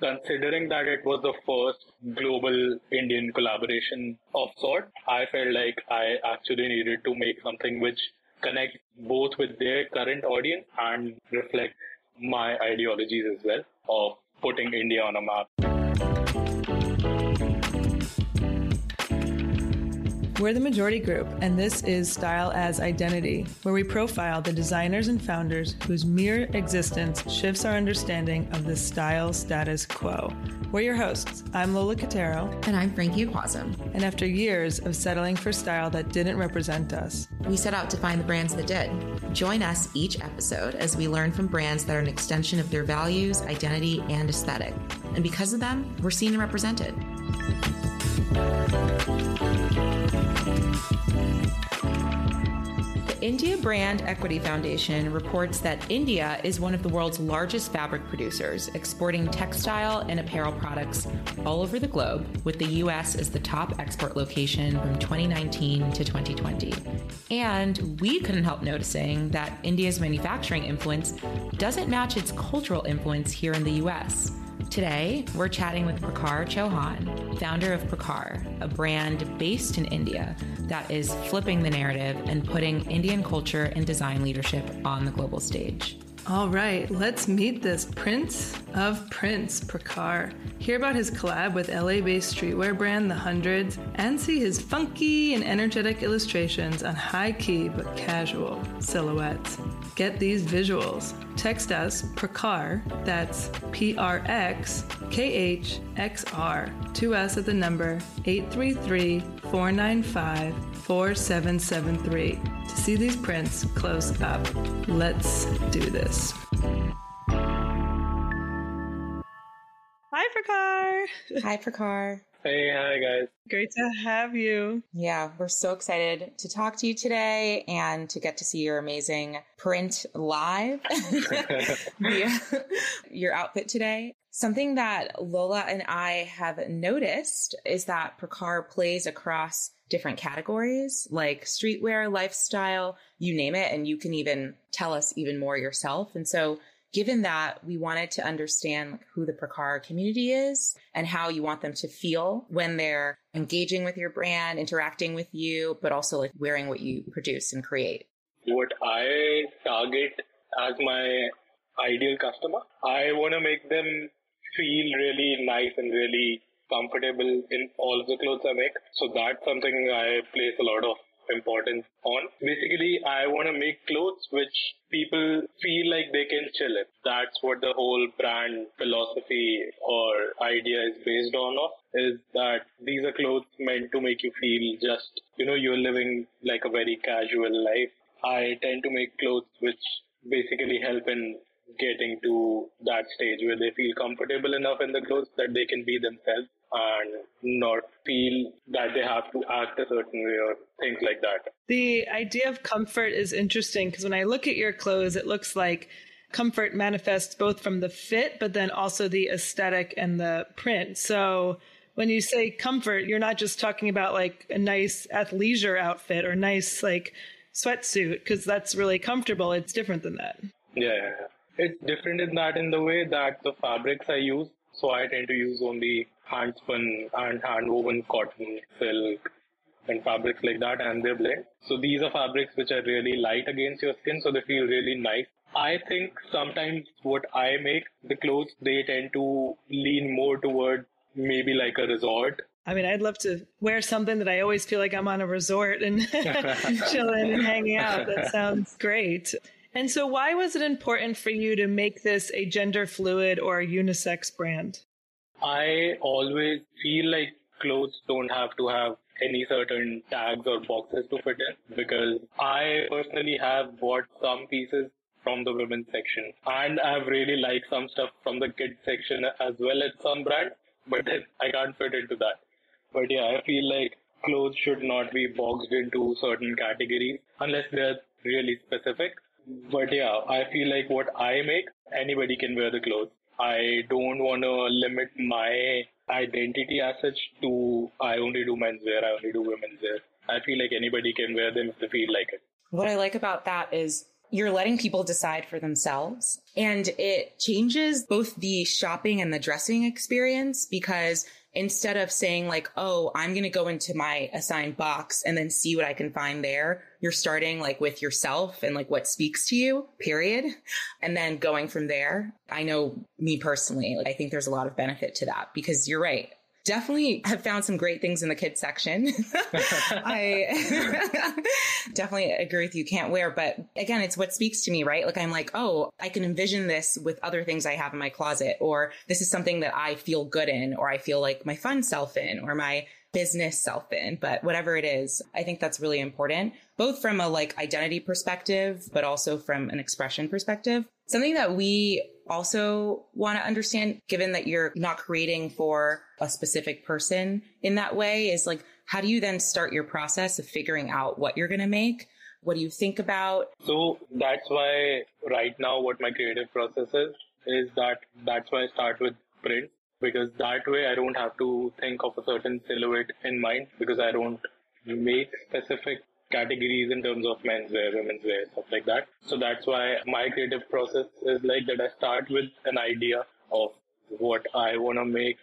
considering that it was the first global Indian collaboration of sort, I felt like I actually needed to make something which connects both with their current audience and reflect my ideologies as well of putting India on a map. We're the Majority Group, and this is Style as Identity, where we profile the designers and founders whose mere existence shifts our understanding of the style status quo. We're your hosts. I'm Lola Catero. And I'm Frankie Quasem. And after years of settling for style that didn't represent us, we set out to find the brands that did. Join us each episode as we learn from brands that are an extension of their values, identity, and aesthetic. And because of them, we're seen and represented. India Brand Equity Foundation reports that India is one of the world's largest fabric producers, exporting textile and apparel products all over the globe, with the U.S. as the top export location from 2019 to 2020. And we couldn't help noticing that India's manufacturing influence doesn't match its cultural influence here in the U.S. Today, we're chatting with Prakhar Chauhan, founder of Prakhar, a brand based in India that is flipping the narrative and putting Indian culture and design leadership on the global stage. All right, let's meet this Prince of Prints, Prakhar. Hear about his collab with LA based streetwear brand The Hundreds and see his funky and energetic illustrations on high key but casual silhouettes. Get these visuals. Text us Prakhar, that's P R X K H X R, to us at the number 833 495 4773 to see these prints close up. Let's do this. Hi, Prakhar. Hi, Prakhar. Hey, hi, guys. Great to have you. Yeah, we're so excited to talk to you today and to get to see your amazing print live. your outfit today. Something that Lola and I have noticed is that Prakhar plays across different categories like streetwear, lifestyle, you name it. And you can even tell us even more yourself. And so given that we wanted to understand who the Prakhar community is and how you want them to feel when they're engaging with your brand, interacting with you, but also like wearing what you produce and create. What I target as my ideal customer, I want to make them feel really nice and really comfortable in all the clothes I make. So that's something I place a lot of importance on. Basically, I want to make clothes which people feel like they can chill in. That's what the whole brand philosophy or idea is based on of is that these are clothes meant to make you feel just, you know, you're living like a very casual life. I tend to make clothes which basically help in getting to that stage where they feel comfortable enough in the clothes that they can be themselves and not feel that they have to act a certain way or things like that. The idea of comfort is interesting because when I look at your clothes, it looks like comfort manifests both from the fit, but then also the aesthetic and the print. So when you say comfort, you're not just talking about like a nice athleisure outfit or nice like sweatsuit because that's really comfortable. It's different than that. Yeah, it's different in that in the way that the fabrics I use. So I tend to use only hand spun and hand woven cotton, silk, and fabrics like that, and they blend. So these are fabrics which are really light against your skin, so they feel really nice. I think sometimes what I make, the clothes, they tend to lean more toward maybe like a resort. I mean, I'd love to wear something that I always feel like I'm on a resort and chilling and hanging out. That sounds great. And so, why was it important for you to make this a gender fluid or unisex brand? I always feel like clothes don't have to have any certain tags or boxes to fit in because I personally have bought some pieces from the women's section and I've really liked some stuff from the kids section as well as some brands, but I can't fit into that. But yeah, I feel like clothes should not be boxed into certain categories unless they're really specific. But yeah, I feel like what I make, anybody can wear the clothes. I don't want to limit my identity as such to I only do men's wear, I only do women's wear. I feel like anybody can wear them if they feel like it. What I like about that is you're letting people decide for themselves and it changes both the shopping and the dressing experience because instead of saying like, Oh, I'm going to go into my assigned box and then see what I can find there. You're starting like with yourself and like what speaks to you, period. And then going from there. I know me personally, like, I think there's a lot of benefit to that because you're right definitely have found some great things in the kids section. I definitely agree with you. Can't wear, but again, it's what speaks to me, right? Like I'm like, oh, I can envision this with other things I have in my closet, or this is something that I feel good in, or I feel like my fun self in, or my business self in, but whatever it is, I think that's really important, both from a like identity perspective, but also from an expression perspective. Something that we also want to understand, given that you're not creating for a specific person in that way, is like, how do you then start your process of figuring out what you're going to make? What do you think about? So that's why right now what my creative process is, is that that's why I start with print because that way I don't have to think of a certain silhouette in mind because I don't make specific categories in terms of menswear, women's wear, stuff like that. So that's why my creative process is like that. I start with an idea of what I want to make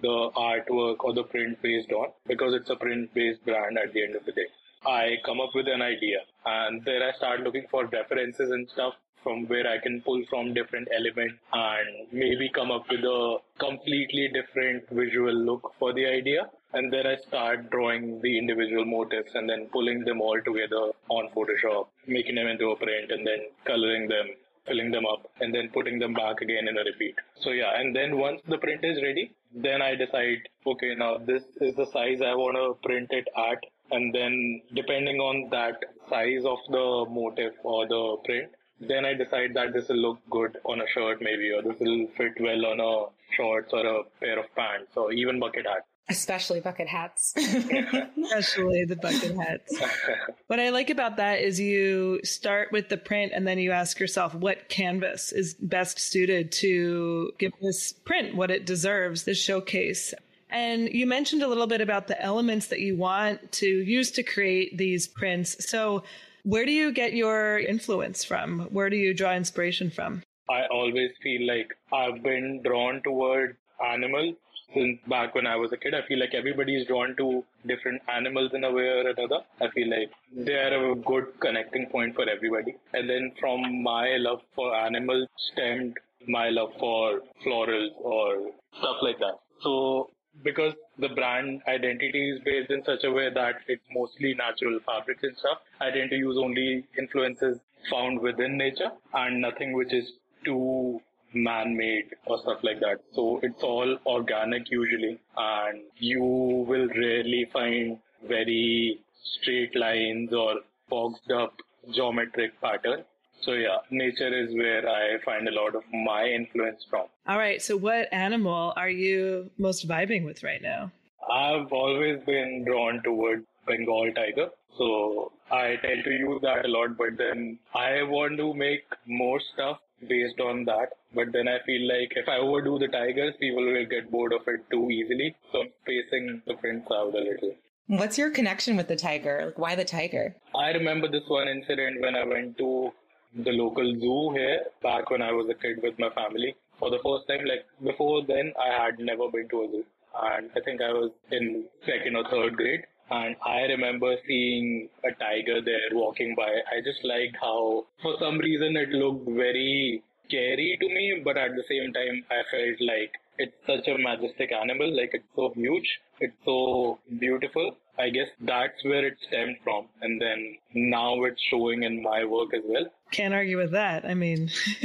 the artwork or the print based on because it's a print based brand at the end of the day. I come up with an idea and then I start looking for references and stuff from where I can pull from different elements and maybe come up with a completely different visual look for the idea and then I start drawing the individual motifs and then pulling them all together on Photoshop, making them into a print and then coloring them, filling them up, and then putting them back again in a repeat. So yeah, and then once the print is ready, then I decide, okay, now this is the size I want to print it at. And then depending on that size of the motif or the print, then I decide that this will look good on a shirt maybe, or this will fit well on a shorts or a pair of pants or even bucket hat. Especially bucket hats. Especially the bucket hats. what I like about that is you start with the print and then you ask yourself what canvas is best suited to give this print what it deserves, this showcase. And you mentioned a little bit about the elements that you want to use to create these prints. So, where do you get your influence from? Where do you draw inspiration from? I always feel like I've been drawn toward animals since back when I was a kid. I feel like everybody is drawn to different animals in a way or another. I feel like they are a good connecting point for everybody. And then from my love for animals stemmed my love for florals or stuff like that. So because the brand identity is based in such a way that it's mostly natural fabrics and stuff, I tend to use only influences found within nature and nothing which is too man-made or stuff like that. So it's all organic usually, and you will rarely find very straight lines or boxed up geometric patterns. So yeah, nature is where I find a lot of my influence from. All right. So what animal are you most vibing with right now? I've always been drawn toward Bengal tiger. So I tend to use that a lot, but then I want to make more stuff based on that. But then I feel like if I overdo the tigers, people will get bored of it too easily. So I'm spacing the prints out a little. What's your connection with the tiger? Like, why the tiger? I remember this one incident when I went to the local zoo here back when I was a kid with my family for the first time. Like before then, I had never been to a zoo. And I think I was in second or third grade. And I remember seeing a tiger there walking by. I just liked how, for some reason, it looked very scary to me, but at the same time, I felt like it's such a majestic animal. Like it's so huge, it's so beautiful. I guess that's where it stemmed from. And then now it's showing in my work as well. Can't argue with that. I mean,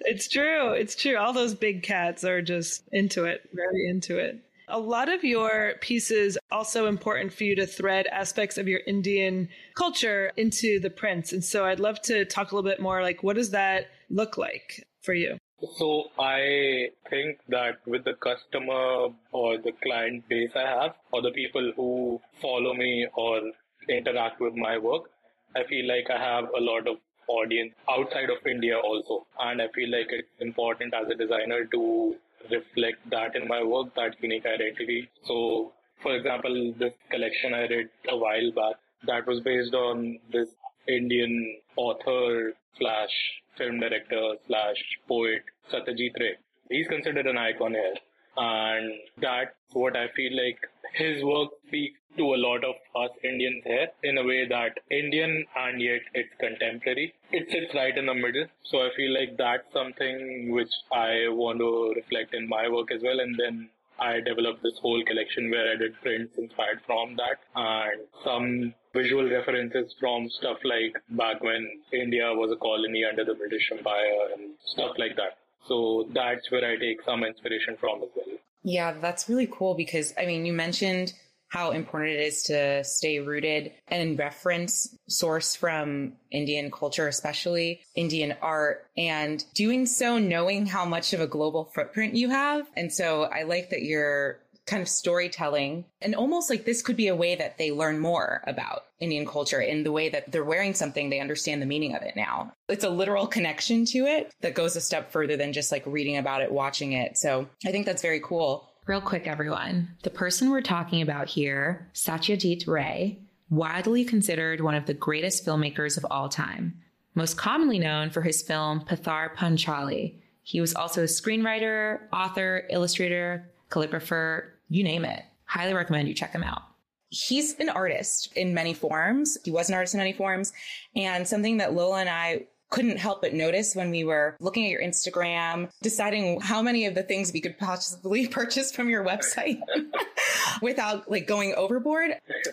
it's true. It's true. All those big cats are just into it, very into it. A lot of your pieces also important for you to thread aspects of your Indian culture into the prints. And so I'd love to talk a little bit more like what does that look like for you? So I think that with the customer or the client base I have or the people who follow me or interact with my work, I feel like I have a lot of audience outside of India also. And I feel like it's important as a designer to reflect that in my work, that unique identity. So, for example, this collection I did a while back, that was based on this Indian author slash film director slash poet Satyajit Ray. He's considered an icon here. And that's what I feel like his work speaks to a lot of us Indians here in a way that Indian and yet it's contemporary. It sits right in the middle. So I feel like that's something which I want to reflect in my work as well. And then I developed this whole collection where I did prints inspired from that and some visual references from stuff like back when India was a colony under the British Empire and stuff like that. So that's where I take some inspiration from as well. Yeah, that's really cool because I mean, you mentioned how important it is to stay rooted and reference source from Indian culture, especially Indian art, and doing so knowing how much of a global footprint you have. And so I like that you're kind of storytelling and almost like this could be a way that they learn more about Indian culture in the way that they're wearing something, they understand the meaning of it now. It's a literal connection to it that goes a step further than just like reading about it, watching it. So I think that's very cool. Real quick, everyone. The person we're talking about here, Satyajit Ray, widely considered one of the greatest filmmakers of all time, most commonly known for his film Pather Panchali. He was also a screenwriter, author, illustrator, calligrapher, you name it. Highly recommend you check him out. He's an artist in many forms. He was an artist in many forms. And something that Lola and I couldn't help but notice when we were looking at your Instagram, deciding how many of the things we could possibly purchase from your website without like going overboard.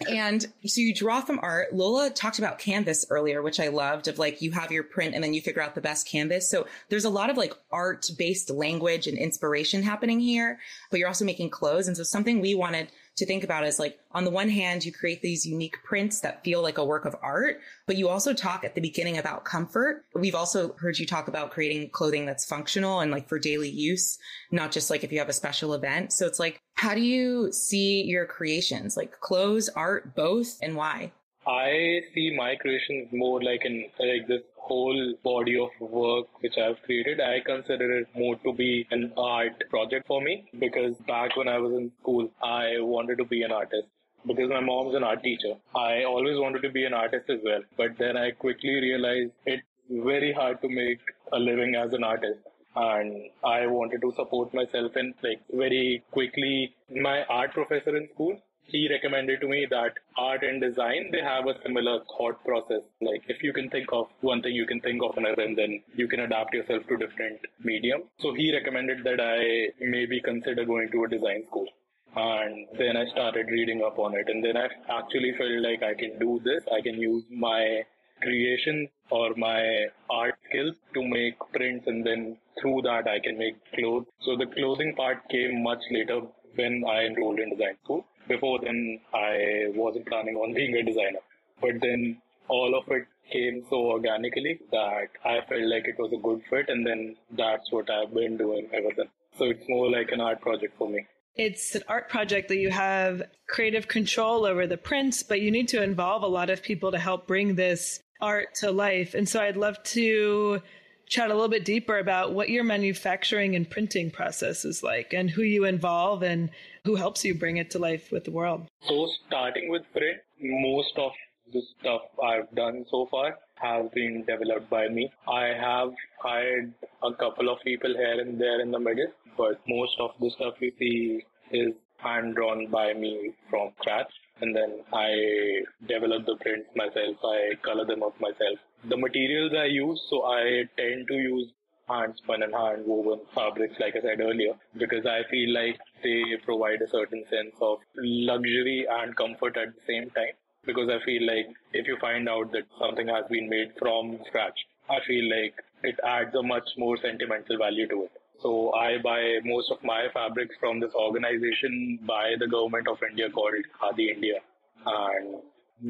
And so you draw from art. Lola talked about canvas earlier, which I loved of like you have your print and then you figure out the best canvas. So there's a lot of like art based language and inspiration happening here, but you're also making clothes. And so something we wanted to think about is like, on the one hand, you create these unique prints that feel like a work of art, but you also talk at the beginning about comfort. We've also heard you talk about creating clothing that's functional and like for daily use, not just like if you have a special event. So it's like, how do you see your creations, like clothes, art, both, and why? I see my creations more like in like this whole body of work which I've created. I consider it more to be an art project for me because back when I was in school, I wanted to be an artist because my mom's an art teacher. I always wanted to be an artist as well, but then I quickly realized it's very hard to make a living as an artist. And I wanted to support myself and like very quickly my art professor in school he recommended to me that art and design they have a similar thought process like if you can think of one thing you can think of another and then you can adapt yourself to different medium so he recommended that i maybe consider going to a design school and then i started reading up on it and then i actually felt like i can do this i can use my creation or my art skills to make prints and then through that I can make clothes. So the clothing part came much later when I enrolled in design school. Before then, I wasn't planning on being a designer. But then all of it came so organically that I felt like it was a good fit, and then that's what I've been doing ever since. So it's more like an art project for me. It's an art project that you have creative control over the prints, but you need to involve a lot of people to help bring this art to life. And so I'd love to chat a little bit deeper about what your manufacturing and printing process is like and who you involve and who helps you bring it to life with the world. So, starting with print, most of the stuff I've done so far has been developed by me. I have hired a couple of people here and there in the middle, but most of the stuff you see is hand drawn by me from scratch and then I develop the prints myself. I color them up myself. The materials I use, so I tend to use hand spun and hand woven fabrics, like I said earlier, because I feel like they provide a certain sense of luxury and comfort at the same time. Because I feel like if you find out that something has been made from scratch, I feel like it adds a much more sentimental value to it. So I buy most of my fabrics from this organization by the government of India called Khadi India. And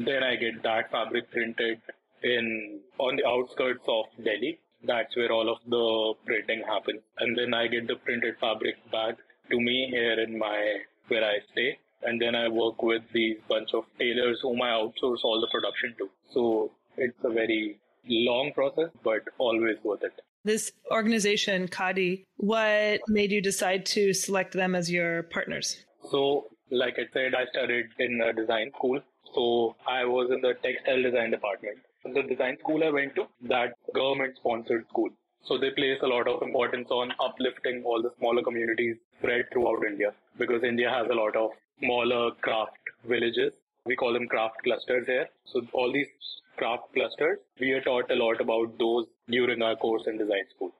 then I get that fabric printed in on the outskirts of Delhi. That's where all of the printing happens. And then I get the printed fabric back to me here in my where I stay. And then I work with these bunch of tailors whom I outsource all the production to. So it's a very long process, but always worth it. This organization, Khadi, what made you decide to select them as your partners? So, like I said, I studied in a design school. So I was in the textile design department. The design school I went to, that government sponsored school. So they place a lot of importance on uplifting all the smaller communities spread throughout India because India has a lot of smaller craft villages. We call them craft clusters here. So all these craft clusters, we are taught a lot about those during our course in design school.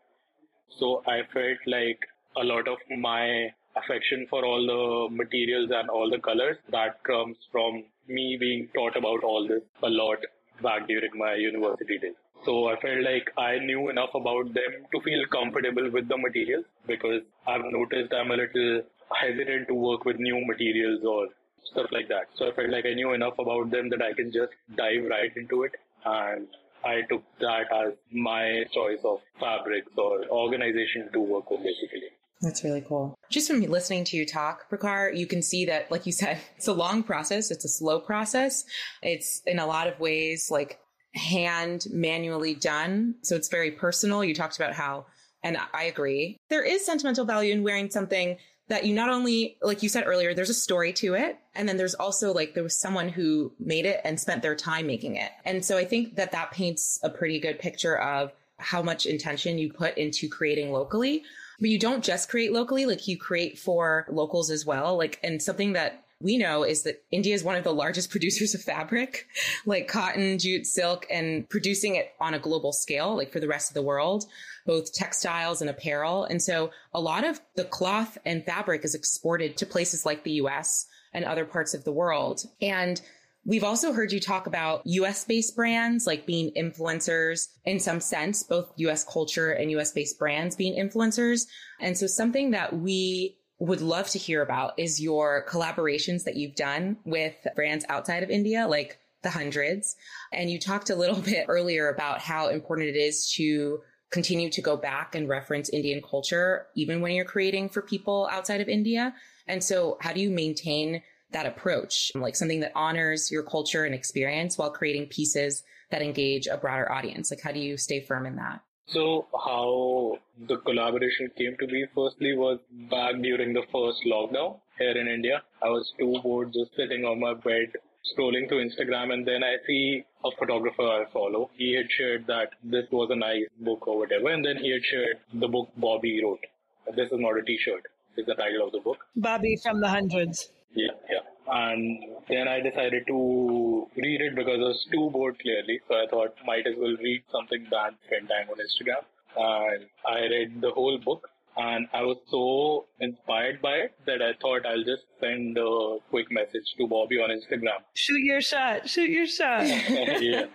So I felt like a lot of my affection for all the materials and all the colors that comes from me being taught about all this a lot back during my university days. So I felt like I knew enough about them to feel comfortable with the materials because I've noticed I'm a little hesitant to work with new materials or stuff like that. So I felt like I knew enough about them that I can just dive right into it. And I took that as my choice of fabrics or organization to work with basically. That's really cool. Just from listening to you talk, Prakhar, you can see that, like you said, it's a long process. It's a slow process. It's in a lot of ways like hand manually done. So it's very personal. You talked about how, and I agree, there is sentimental value in wearing something that you not only, like you said earlier, there's a story to it. And then there's also like, there was someone who made it and spent their time making it. And so I think that that paints a pretty good picture of how much intention you put into creating locally. But you don't just create locally, like you create for locals as well. Like, and something that we know is that India is one of the largest producers of fabric, like cotton, jute, silk, and producing it on a global scale, like for the rest of the world both textiles and apparel. And so a lot of the cloth and fabric is exported to places like the US and other parts of the world. And We've also heard you talk about US based brands like being influencers in some sense, both US culture and US based brands being influencers. And so something that we would love to hear about is your collaborations that you've done with brands outside of India, like the hundreds. And you talked a little bit earlier about how important it is to continue to go back and reference Indian culture, even when you're creating for people outside of India. And so how do you maintain that approach, like something that honors your culture and experience while creating pieces that engage a broader audience? Like, how do you stay firm in that? So, how the collaboration came to be firstly was back during the first lockdown here in India. I was too bored just sitting on my bed scrolling through Instagram and then I see a photographer I follow. He had shared that this was a nice book or whatever, and then he had shared the book Bobby wrote. This is not a T-shirt. Is the title of the book. Bobby from the hundreds. Yeah, yeah. And then I decided to read it because I was too bored clearly. So I thought might as well read something that spend time on Instagram. And I read the whole book and I was so inspired by it that I thought I'll just send a quick message to Bobby on Instagram. Shoot your shot. Shoot your shot. yeah.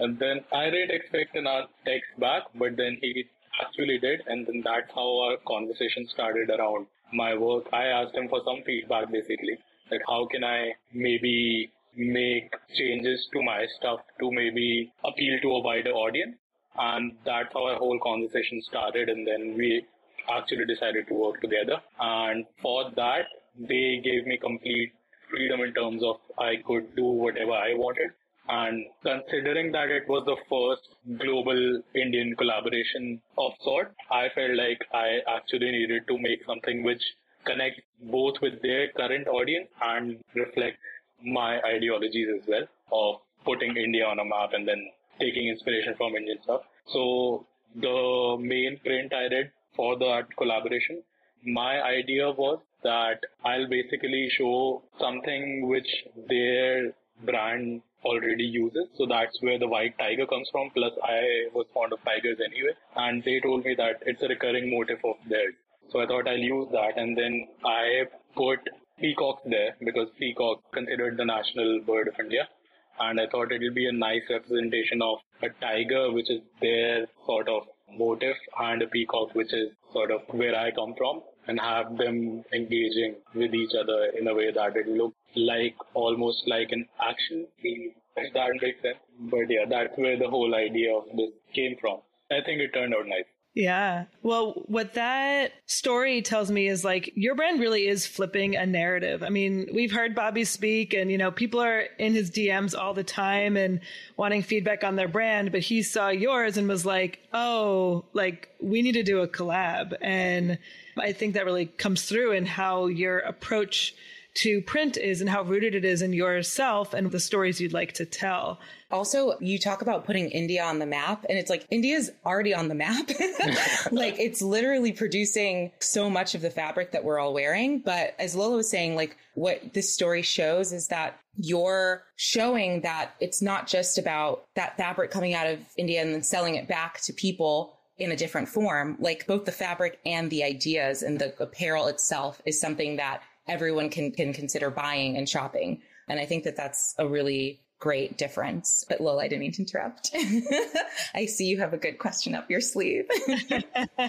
And then I didn't expect an text back, but then he actually did. And then that's how our conversation started around my work. I asked him for some feedback basically. Like how can I maybe make changes to my stuff to maybe appeal to a wider audience? And that's how our whole conversation started. And then we actually decided to work together. And for that, they gave me complete freedom in terms of I could do whatever I wanted. And considering that it was the first global Indian collaboration of sort, I felt like I actually needed to make something which connects both with their current audience and reflect my ideologies as well of putting India on a map and then taking inspiration from Indian stuff. So the main print I did for that collaboration. My idea was that I'll basically show something which their brand already uses. So that's where the white tiger comes from. Plus, I was fond of tigers anyway. And they told me that it's a recurring motif of theirs. So I thought I'll use that. And then I put peacocks there because peacock considered the national bird of India. And I thought it'll be a nice representation of a tiger, which is their sort of motif and a peacock, which is sort of where I come from, and have them engaging with each other in a way that it looks like almost like an action if that makes sense. But yeah, that's where the whole idea of this came from. I think it turned out nice. Yeah. Well, what that story tells me is like your brand really is flipping a narrative. I mean, we've heard Bobby speak and, you know, people are in his DMs all the time and wanting feedback on their brand, but he saw yours and was like, oh, like we need to do a collab. And I think that really comes through in how your approach to print is and how rooted it is in yourself and the stories you'd like to tell. Also, you talk about putting India on the map, and it's like India's already on the map. like it's literally producing so much of the fabric that we're all wearing. But as Lola was saying, like what this story shows is that you're showing that it's not just about that fabric coming out of India and then selling it back to people in a different form. Like both the fabric and the ideas and the apparel itself is something that everyone can, can consider buying and shopping. And I think that that's a really great difference. But Lola, I didn't mean to interrupt. I see you have a good question up your sleeve.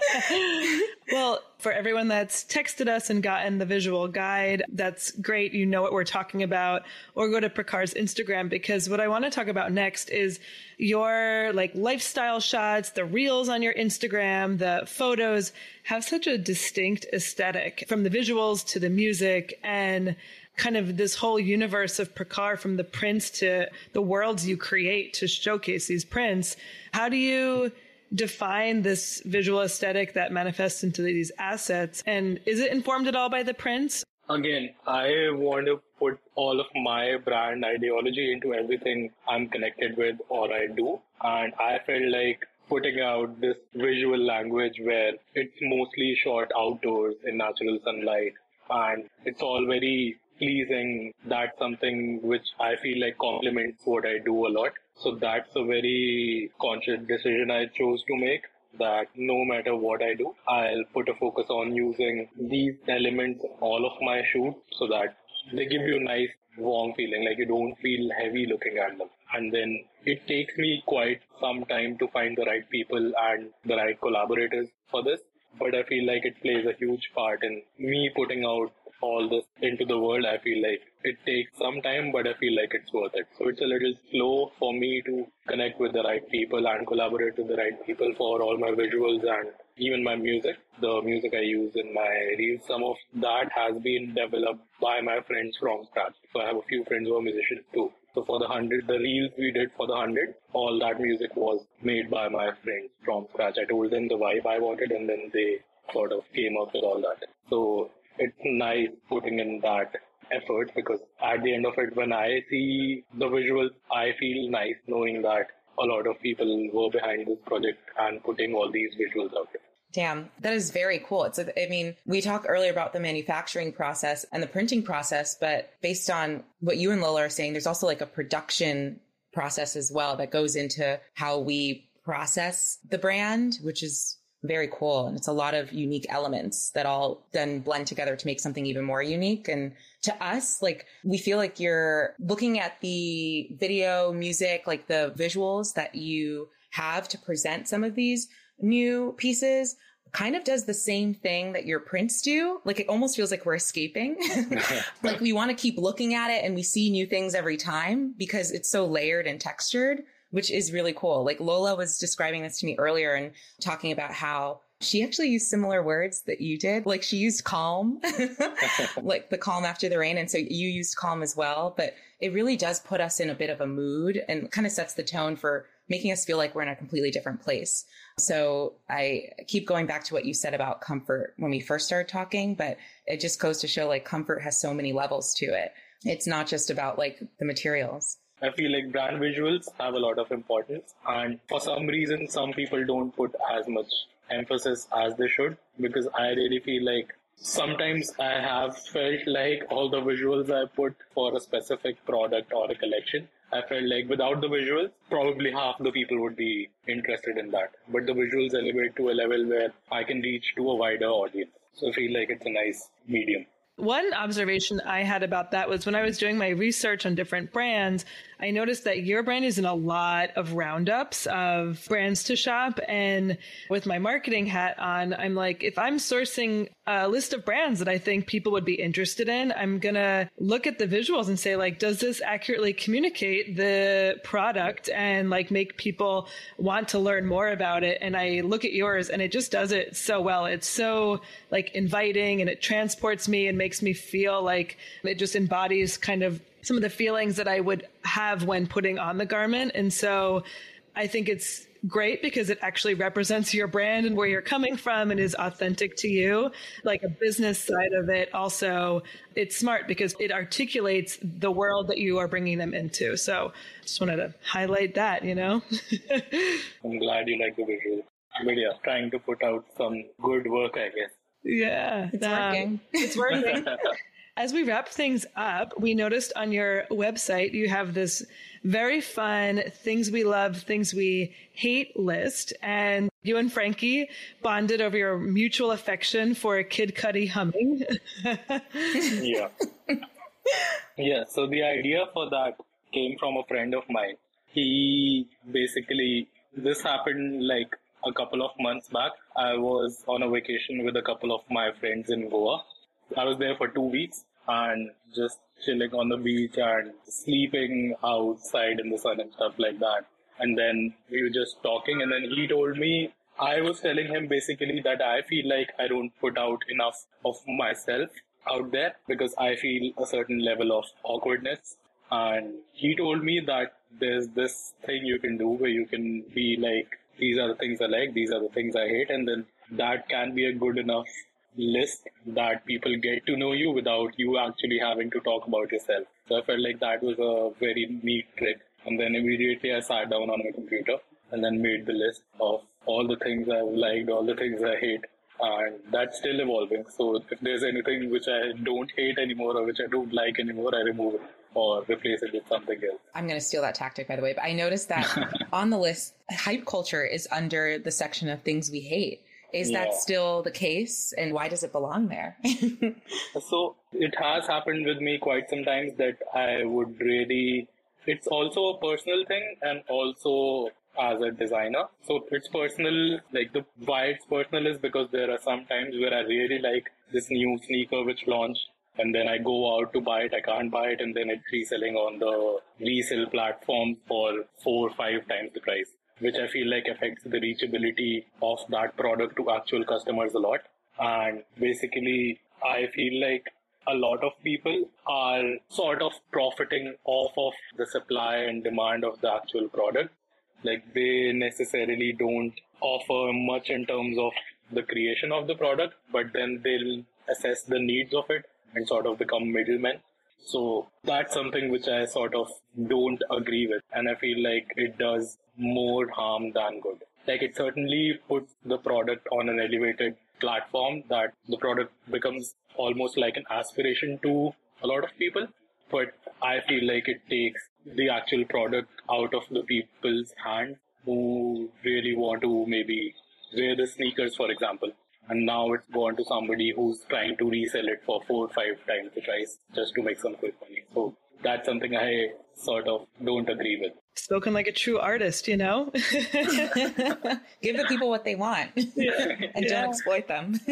well, for everyone that's texted us and gotten the visual guide, that's great. You know what we're talking about. Or go to Prakhar's Instagram because what I want to talk about next is your like lifestyle shots, the reels on your Instagram, the photos have such a distinct aesthetic from the visuals to the music and kind of this whole universe of Prakhar from the prints to the worlds you create to showcase these prints. How do you define this visual aesthetic that manifests into these assets? And is it informed at all by the prints? Again, I want to put all of my brand ideology into everything I'm connected with or I do. And I felt like putting out this visual language where it's mostly shot outdoors in natural sunlight and it's all very pleasing. That's something which I feel like complements what I do a lot. So that's a very conscious decision I chose to make that no matter what I do, I'll put a focus on using these elements all of my shoot so that they give you a nice warm feeling, like you don't feel heavy looking at them. And then it takes me quite some time to find the right people and the right collaborators for this. But I feel like it plays a huge part in me putting out all this into the world, I feel like it takes some time, but I feel like it's worth it. So it's a little slow for me to connect with the right people and collaborate with the right people for all my visuals and even my music. The music I use in my reels, some of that has been developed by my friends from scratch. So I have a few friends who are musicians too. So for the hundred, the reels we did for the hundred, all that music was made by my friends from scratch. I told them the vibe I wanted, and then they sort of came up with all that. So it's nice putting in that effort because at the end of it, when I see the visuals, I feel nice knowing that a lot of people were behind this project and putting all these visuals out there. Damn, that is very cool. It's, I mean, we talked earlier about the manufacturing process and the printing process, but based on what you and Lola are saying, there's also like a production process as well that goes into how we process the brand, which is very cool. And it's a lot of unique elements that all then blend together to make something even more unique. And to us, like we feel like you're looking at the video, music, like the visuals that you have to present some of these new pieces kind of does the same thing that your prints do. Like it almost feels like we're escaping. like we want to keep looking at it and we see new things every time because it's so layered and textured which is really cool. Like Lola was describing this to me earlier and talking about how she actually used similar words that you did. Like she used calm, like the calm after the rain. And so you used calm as well. But it really does put us in a bit of a mood and kind of sets the tone for making us feel like we're in a completely different place. So I keep going back to what you said about comfort when we first started talking, but it just goes to show like comfort has so many levels to it. It's not just about like the materials. I feel like brand visuals have a lot of importance, and for some reason, some people don't put as much emphasis as they should because I really feel like sometimes I have felt like all the visuals I put for a specific product or a collection, I felt like without the visuals, probably half the people would be interested in that. But the visuals elevate to a level where I can reach to a wider audience. So I feel like it's a nice medium. One observation I had about that was when I was doing my research on different brands, I noticed that your brand is in a lot of roundups of brands to shop. And with my marketing hat on, I'm like, if I'm sourcing a list of brands that I think people would be interested in, I'm going to look at the visuals and say, like, does this accurately communicate the product and like make people want to learn more about it? And I look at yours and it just does it so well. It's so like inviting and it transports me and makes me feel like it just embodies kind of some of the feelings that I would have when putting on the garment. And so I think it's great because it actually represents your brand and where you're coming from and is authentic to you. Like a business side of it, also, it's smart because it articulates the world that you are bringing them into. So just wanted to highlight that, you know? I'm glad you like the visual. But yeah, trying to put out some good work, I guess. Yeah, it's working. It's working. As we wrap things up, we noticed on your website you have this very fun things we love, things we hate list. And you and Frankie bonded over your mutual affection for a Kid Cudi humming. yeah. Yeah. So the idea for that came from a friend of mine. He basically, this happened like a couple of months back. I was on a vacation with a couple of my friends in Goa I was there for two weeks and just chilling on the beach and sleeping outside in the sun and stuff like that. And then we were just talking, and then he told me I was telling him basically that I feel like I don't put out enough of myself out there because I feel a certain level of awkwardness. And he told me that there's this thing you can do where you can be like, these are the things I like, these are the things I hate, and then that can be a good enough list that people get to know you without you actually having to talk about yourself. So I felt like that was a very neat trick. And then immediately I sat down on my computer and then made the list of all the things I've liked, all the things I hate. Uh, and that's still evolving. So if there's anything which I don't hate anymore or which I don't like anymore, I remove it or replace it with something else. I'm going to steal that tactic, by the way. But I noticed that on the list, hype culture is under the section of things we hate. Is yeah. that still the case? And why does it belong there? so it has happened with me quite sometimes that I would really, it's also a personal thing and also as a designer. So it's personal, like the why it's personal is because there are some times where I really like this new sneaker which launched and then I go out to buy it, I can't buy it, and then it's reselling on the resale platform for four or five times the price which I feel like affects the reachability of that product to actual customers a lot. And basically, I feel like a lot of people are sort of profiting off of the supply and demand of the actual product. Like they necessarily don't offer much in terms of the creation of the product, but then they'll assess the needs of it and sort of become middlemen. So that's something which I sort of don't agree with. And I feel like it does more harm than good. Like it certainly puts the product on an elevated platform that the product becomes almost like an aspiration to a lot of people. But I feel like it takes the actual product out of the people's hand who really want to maybe wear the sneakers, for example. And now it's gone to somebody who's trying to resell it for four or five times the price just to make some quick money. So that's something I sort of don't agree with. Spoken like a true artist, you know? Give the people what they want yeah. and yeah. don't exploit them.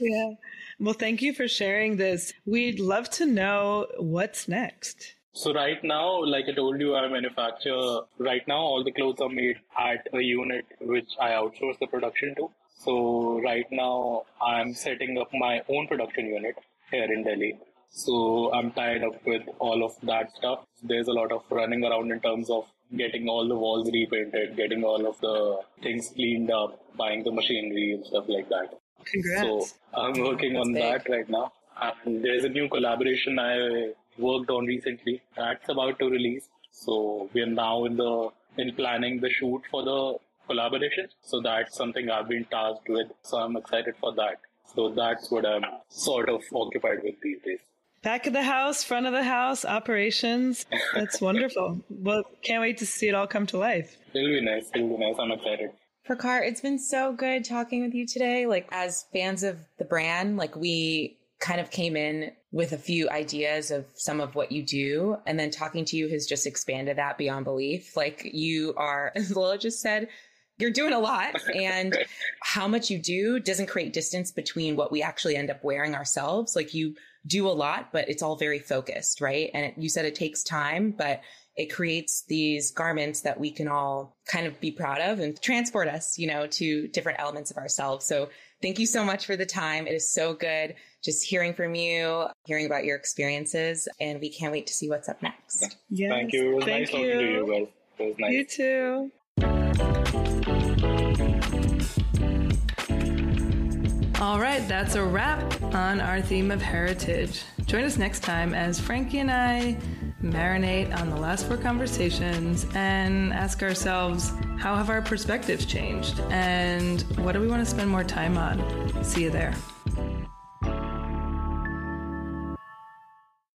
yeah. Well, thank you for sharing this. We'd love to know what's next. So right now, like I told you, I manufacture. Right now, all the clothes are made at a unit which I outsource the production to. So right now, I'm setting up my own production unit here in Delhi. So I'm tied up with all of that stuff. There's a lot of running around in terms of getting all the walls repainted, getting all of the things cleaned up, buying the machinery and stuff like that. Congrats. So I'm working That's on big. that right now. And there's a new collaboration I worked on recently that's about to release. So we are now in the in planning the shoot for the collaboration. So that's something I've been tasked with. So I'm excited for that. So that's what I'm sort of occupied with these days. Back of the house, front of the house, operations. That's wonderful. well, can't wait to see it all come to life. It'll be nice. It'll be nice. I'm excited. Prakhar, it's been so good talking with you today. Like, as fans of the brand, like, we kind of came in with a few ideas of some of what you do. And then talking to you has just expanded that beyond belief. Like, you are, as Lola just said, you're doing a lot and how much you do doesn't create distance between what we actually end up wearing ourselves. Like you do a lot, but it's all very focused, right? And it, you said it takes time, but it creates these garments that we can all kind of be proud of and transport us, you know, to different elements of ourselves. So thank you so much for the time. It is so good just hearing from you, hearing about your experiences, and we can't wait to see what's up next. Yes, Thank you. It was Thank nice you. talking to you guys. It was nice. You too. All right, that's a wrap on our theme of heritage. Join us next time as Frankie and I marinate on the last four conversations and ask ourselves how have our perspectives changed and what do we want to spend more time on? See you there.